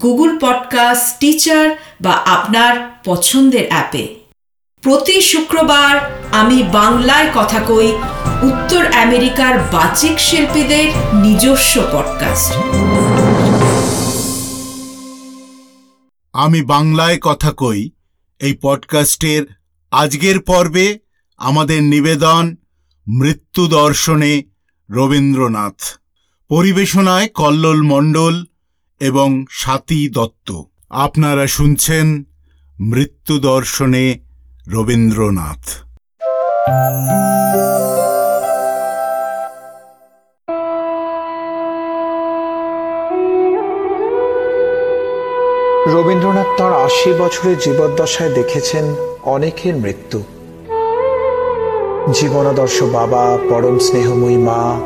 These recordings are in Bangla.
Google podcast Stitcher বা আপনার পছন্দের অ্যাপে প্রতি শুক্রবার আমি বাংলায় কথা কই উত্তর আমেরিকার বাচিক শিল্পীদের নিজস্ব পডকাস্ট আমি বাংলায় কথা কই এই পডকাস্টের আজকের পর্বে আমাদের নিবেদন মৃত্যু দর্শনে রবীন্দ্রনাথ। পরিবেশনায় কল্লোল মণ্ডল এবং স্বাতী দত্ত। আপনারা শুনছেন মৃত্যু দর্শনে রবীন্দ্রনাথ। রবীন্দ্রনাথ তাঁর আশি বছরের জীবদ্দশায় দেখেছেন অনেকের মৃত্যু। জীবনাদর্শ বাবা, পরম স্নেহময়ী মা,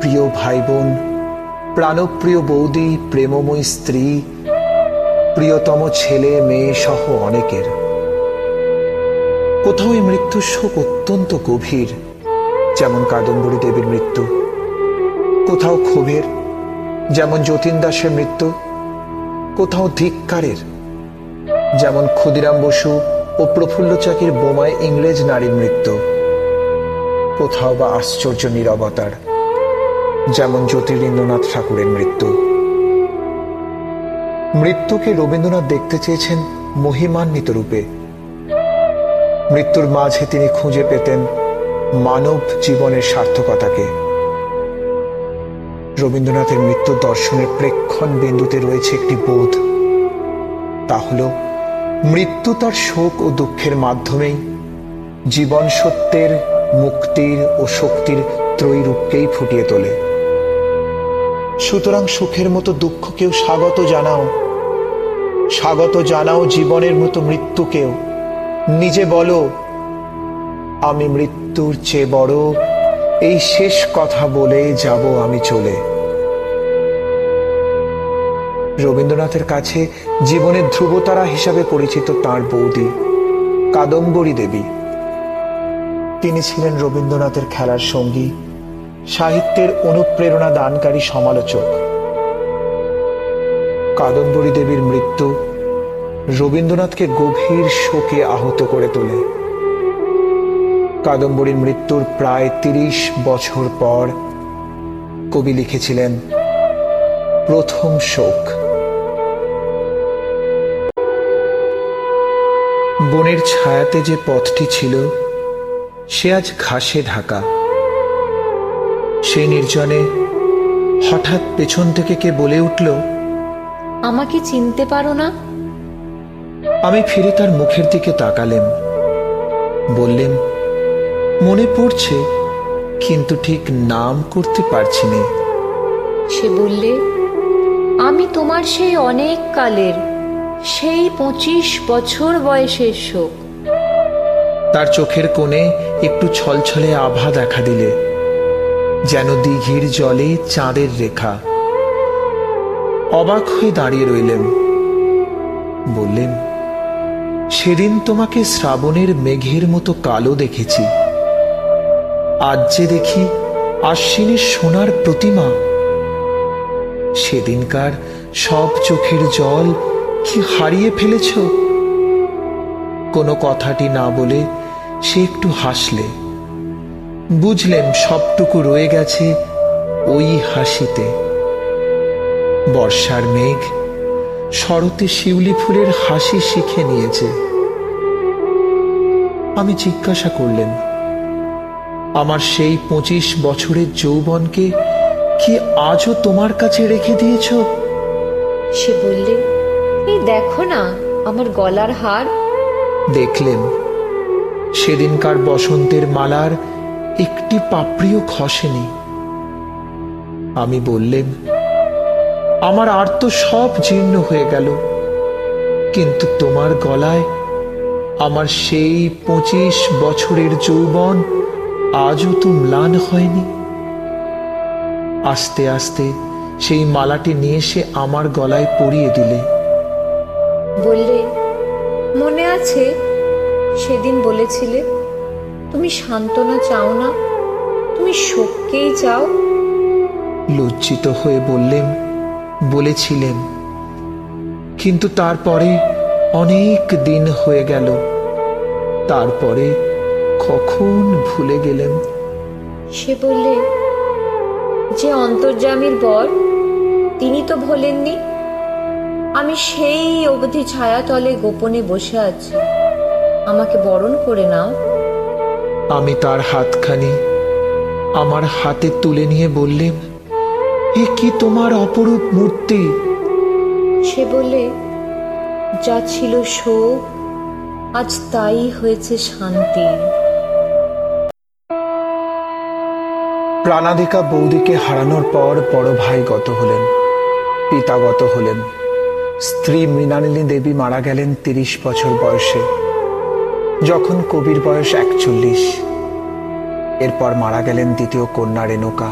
প্রিয় ভাই বোন প্রাণপ্রিয় বৌদি, প্রেমময়ী স্ত্রী, প্রিয়তম ছেলে, মেয়ে সহ অনেকের। কোথাও এই মৃত্যুর শোক অত্যন্ত গভীর, যেমন কাদম্বরী দেবীর মৃত্যু। কোথাও ক্ষোভের, যেমন যতীন দাসের মৃত্যু। কোথাও ধিক্কারের, যেমন ক্ষুদিরাম বসু ও প্রফুল্ল চাকির বোমায় ইংরেজ নারীর মৃত্যু। কোথাও বা আশ্চর্য নিরবতার যেমন জ্যোতিরিন্দ্রনাথ ঠাকুরের মৃত্যু। মৃত্যুকে রবীন্দ্রনাথ দেখতে চেয়েছেন মহিমান্বিত রূপে। মৃত্যুর মাঝে তিনি খুঁজে পেতেন মানব জীবনের সার্থকতাকে। রবীন্দ্রনাথের মৃত্যু দর্শনের প্রেক্ষণ বিন্দুতে রয়েছে একটি বোধ। তা হল, মৃত্যু তার শোক ও দুঃখের মাধ্যমেই জীবন সত্যের, মুক্তির ও শক্তির ত্রয়ী রূপকেই ফুটিয়ে তোলে। সুতরাং সুখের মতো দুঃখকেও স্বাগত জানাও। স্বাগত জানাও জীবনের মতো মৃত্যুকেও। নিজে বলো, আমি মৃত্যুর চেয়ে বড়। এই শেষ কথা বলে যাব আমি চলে। রবীন্দ্রনাথের কাছে জীবনের ধ্রুবতারা হিসাবে পরিচিত তাঁর বৌদি, কাদম্বরী দেবী। তিনি ছিলেন রবীন্দ্রনাথের খেলার সঙ্গী। সাহিত্যের অনুপ্রেরণা দানকারী সমালোচক। কাদম্বরী দেবীর মৃত্যু রবীন্দ্রনাথকে গভীর শোকে আহত করে তোলে। কাদম্বরীর মৃত্যুর প্রায় তিরিশ বছর পর কবি লিখেছিলেন, প্রথম শোক। বনের ছায়াতে যে পথটি ছিল, সে আজ ঘাসে ঢাকা। সেই নির্জনে হঠাৎ পেছন থেকে কে বলে উঠল আমাকে চিনতে পারো না? আমি ফিরে তার মুখের দিকে তাকালেম। বললেন মনে পড়ছে কিন্তু ঠিক নাম করতে পারছি না। সে বললে আমি তোমার সেই অনেক কালের সেই পঁচিশ বছর বয়সের শোক। তার চোখের কোণে একটু ছলছলে আভা দেখা দিলে। যেন দিঘির জলে চাঁদের রেখা। অবাক হয়ে দাঁড়িয়ে রইলেন। বললেন, সেদিন তোমাকে শ্রাবণের মেঘের মতো কালো দেখেছি। আজ যে দেখি আশ্বিনের সোনার প্রতিমা। সেদিনকার সব চোখের জল কি হারিয়ে ফেলেছ? কোনো কথাটি না বলে সে একটু হাসলে। বুঝলেন সবটুকু রয়ে গেছে ওই হাসিতে। বর্ষার মেঘ শরতে শিউলি ফুলের হাসি শিখে নিয়েছে। আমি জিজ্ঞাসা করলেন আমার সেই পঁচিশ বছরের যৌবনকে কি আজও তোমার কাছে রেখে দিয়েছ? সে বললে এই দেখো না আমার গলার হার। দেখলেন সেদিনকার বসন্তের মালার একটি পাপড়িও খসেনি। আমি বললেম আমার আর তো সব জীর্ণ হয়ে গেল। কিন্তু তোমার গলায় আমার সেই পঁচিশ বছরের যৌবন আজও তো ম্লান হয়নি। আস্তে আস্তে সেই মালাটি নিয়ে সে আমার গলায় পরিয়ে দিলে। বললে, মনে আছে, সেদিন বলেছিলে তুমি সান্ত্বনা চাও না? তুমি শোককেই চাও? লজ্জিত হয়ে বললেন বলেছিলেন। কিন্তু তারপরে অনেক দিন হয়ে গেল। তারপরে কখন ভুলে গেলেন? সে বললে যে অন্তর্যামীর বর তিনি তো ভোলেননি। আমি সেই অবধি ছায়াতলে গোপনে বসে আছি। আমাকে বরণ করে নাও। আমি তার হাতখানি আমার হাতে তুলে নিয়ে বললেন এ কি তোমার অপরূপ মূর্তি? সে বললে যা ছিল শোক আজ তাই হয়েছে শান্তি। প্রাণাধিকা বৌদিকে হারানোর পর বড় ভাই গত হলেন পিতাগত হলেন। স্ত্রী মৃণালিনী দেবী মারা গেলেন তিরিশ বছর বয়সে। যখন কবির বয়স একচল্লিশ, এরপর মারা গেলেন দ্বিতীয় কন্যা রেণুকা।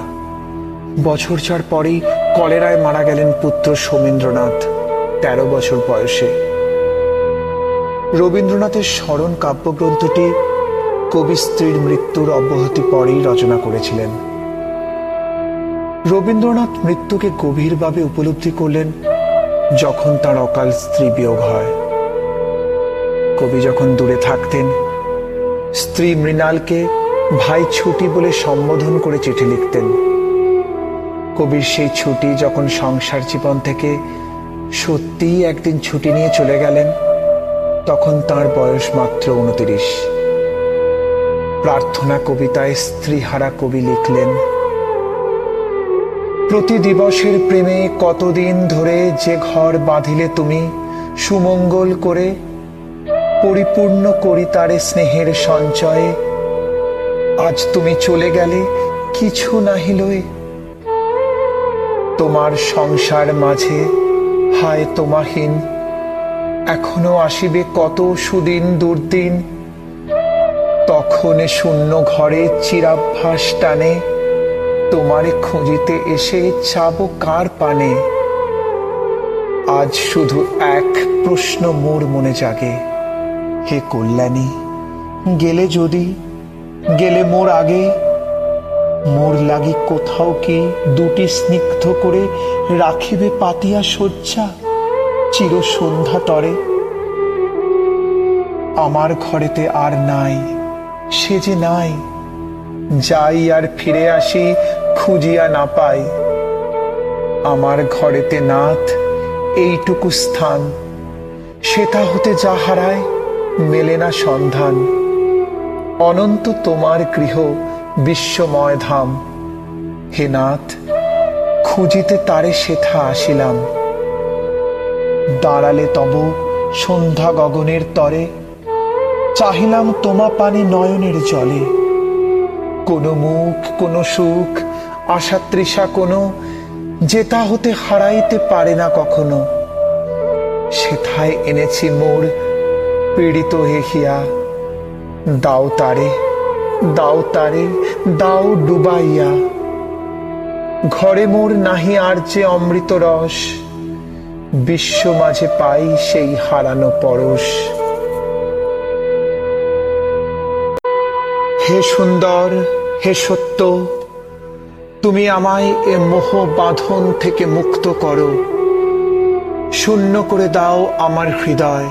বছর চার পরেই কলেরায় মারা গেলেন পুত্র সোমেন্দ্রনাথ, তেরো বছর বয়সে। রবীন্দ্রনাথের স্মরণ কাব্যগ্রন্থটি কবি স্ত্রীর মৃত্যুর অব্যাহতি পরেই রচনা করেছিলেন। রবীন্দ্রনাথ মৃত্যুকে গভীরভাবে উপলব্ধি করলেন যখন তার অকাল স্ত্রী বিয়োগ হয়। কবি যখন দূরে থাকতেন, স্ত্রী মৃণালকে ভাই ছুটি বলে সম্বোধন করে চিঠি লিখতেন। কবির সেই ছুটি যখন সংসার জীবন থেকে সত্যিই একদিন ছুটি নিয়ে চলে গেলেন, তখন তার বয়স মাত্র উনতিরিশ প্রার্থনা কবিতায় স্ত্রীহারা কবি লিখলেন, প্রতি দিবসের প্রেমে কতদিন ধরে যে ঘর বাঁধিলে তুমি সুমঙ্গল করে পরিপূর্ণ করি তারে স্নেহের সঞ্চয়ে। আজ তুমি চলে গেলে কিছু নাহিলয়ে তোমার সংসার মাঝে হায় তোমাহীন, এখনও আসিবে কত সুদিন দুর্দিন। তখন শূন্য ঘরে চিরাভ্যাস টানে, তোমারে খুঁজিতে এসে চাবো কার পানে। আজ শুধু এক প্রশ্ন মোর মনে জাগে। হে কল্যাণী। গেলে যদি, গেলে মোর আগে। মোর লাগি কোথাও কি দুটি স্নিগ্ধ করে রাখিবে পাতিয়া শয্যা? চির সন্ধ্যা তরে আমার ঘরেতে আর নাই, সে যে নাই। যাই আর ফিরে আসি, খুঁজিয়া না পাই। আমার ঘরেতে নাথ, এইটুকু স্থান। সেটা হতে যা হারায় মেলে না সন্ধান। অনন্ত তোমার গৃহ বিশ্বময় ধাম। হে নাথ, খুঁজিতে তারে সেথা আসিলাম। দাঁড়ালে তব সন্ধ্যা গগনের তরে। চাহিলাম তোমা পানি নয়নের জলে। কোনো মুখ, কোনো সুখ, আশা তৃষা কোনো যেতা হতে হারাইতে পারে না কখনো। সেথায় এনেছি মোর পীড়িত হেহিয়া দাও তারে দাও তারে, দাও ডুবাইয়া। ঘরে মোর নাহি আর যে অমৃত রস, বিশ্ব মাঝে পাই সেই হারানো পরশ। হে সুন্দর, হে সত্য, তুমি আমায় এ মোহ বাঁধন থেকে মুক্ত করো। শূন্য করে দাও আমার হৃদয়।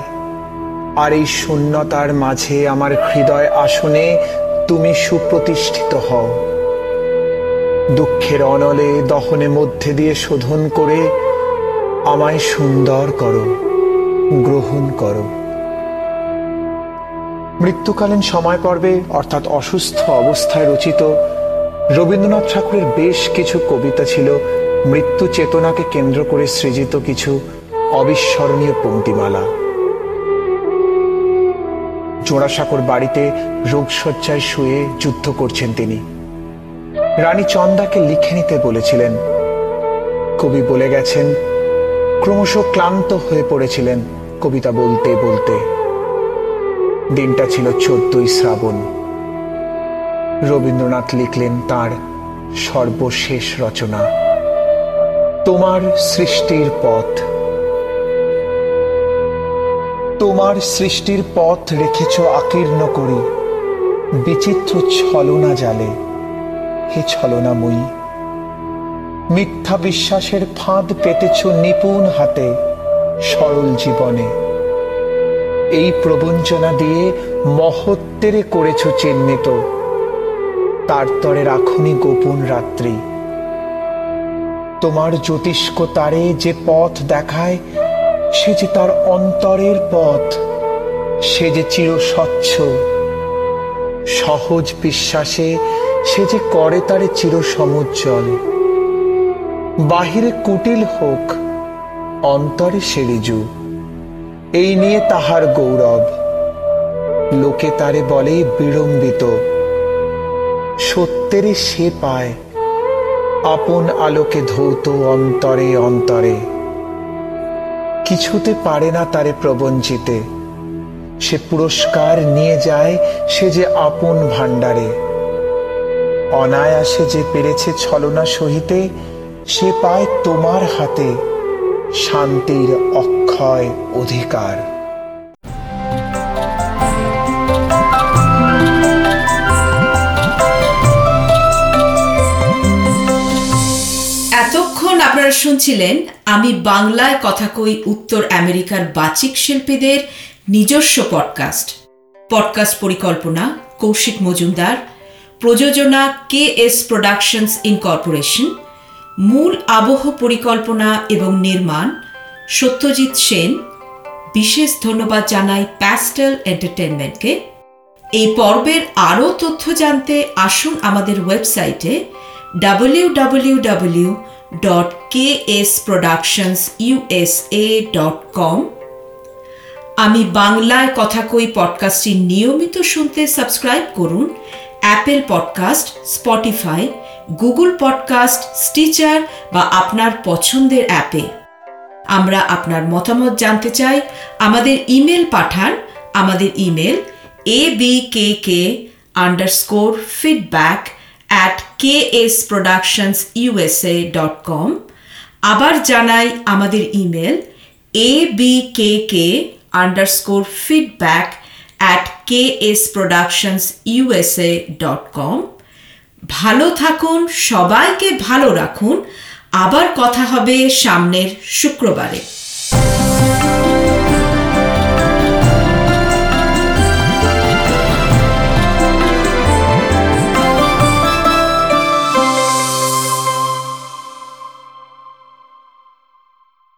আর এই শূন্যতার মাঝে আমার হৃদয় আসনে তুমি সুপ্রতিষ্ঠিত হও। দুঃখের অনলে দহনে মধ্যে দিয়ে শোধন করে আমায় সুন্দর করো, গ্রহণ করো। মৃত্যুকালীন সময় পর্বে, অর্থাৎ অসুস্থ অবস্থায় রচিত রবীন্দ্রনাথ ঠাকুরের বেশ কিছু কবিতা ছিল মৃত্যু চেতনাকে কেন্দ্র করে সৃজিত কিছু অবিস্মরণীয় পঙ্ক্তিমালা। জোড়াসাঁকোর বাড়িতে রোগশয্যায় শুয়ে যুদ্ধ করছেন তিনি। রানী চন্দাকে লিখে নিতে বলেছিলেন। কবি বলে গেছেন, ক্রমশ ক্লান্ত হয়ে পড়েছিলেন কবিতা বলতে বলতে। দিনটা ছিল চোদ্দই শ্রাবণ। রবীন্দ্রনাথ লিখলেন তার সর্বশেষ রচনা, তোমার সৃষ্টির পথ। তোমার সৃষ্টির পথ রেখেছ আকীর্ণ করি। বিচিত্র ছলনা জালে, হে ছলনাময়ী। মিথ্যা বিশ্বাসের ফাঁদ পেতেছ নিপুণ হাতে, সরল জীবনে। এই প্রবঞ্চনা দিয়ে মহত্বেরে করেছ চিহ্নিত। তার তরে রাখুনি গোপন রাত্রি। তোমার জ্যোতিষ্ক তারে যে পথ দেখায় সে যে তার অন্তরের পথ, সে যে চির স্বচ্ছ, সহজ বিশ্বাসে সে যে করে তারে চির সমুজ্জ্বল। বাহিরে কুটিল হোক, অন্তরে সেরিজু এই নিয়ে তাহার গৌরব। লোকে তারে বলে বিড়ম্বিত। সত্যেরে সে পায়, আপন আলোকে ধৌত অন্তরে অন্তরে। কিছুতে পারে না তারে প্রবঞ্চিতে। সে পুরস্কার নিয়ে যায় সে যে আপন ভাণ্ডারে। অনায়াসে যে পেরেছে ছলনা সহিতে, সে পায় তোমার হাতে শান্তির অক্ষয় অধিকার। আপনারা শুনছিলেন, আমি বাংলায় কথা কই উত্তর আমেরিকার বাচিক শিল্পীদের নিজস্ব পডকাস্ট পডকাস্ট পরিকল্পনা, কৌশিক মজুমদার। প্রযোজনা কে এস প্রোডাকশনস ইনকর্পোরেশন মূল আবহ পরিকল্পনা এবং নির্মাণ সত্যজিৎ সেন। বিশেষ ধন্যবাদ জানাই প্যাস্টেল এন্টারটেনমেন্টকে এই পর্বের আরও তথ্য জানতে আসুন আমাদের ওয়েবসাইটে www.ksproductionsusa.com আমি বাংলায় কথা কই পডকাস্টটি নিয়মিত শুনতে সাবস্ক্রাইব করুন Apple podcast Spotify Google podcast Stitcher বা আপনার পছন্দের অ্যাপে আমরা আপনার মতামত জানতে চাই, আমাদের ইমেল পাঠান, আমাদের email A B K K underscore feedback at K S productions USA dot com আবার জানাই আমাদের email A B K K underscore feedback at K S productions USA dot com ভালো থাকুন, সবাইকে ভালো রাখুন। আবার কথা হবে সামনের শুক্রবারে।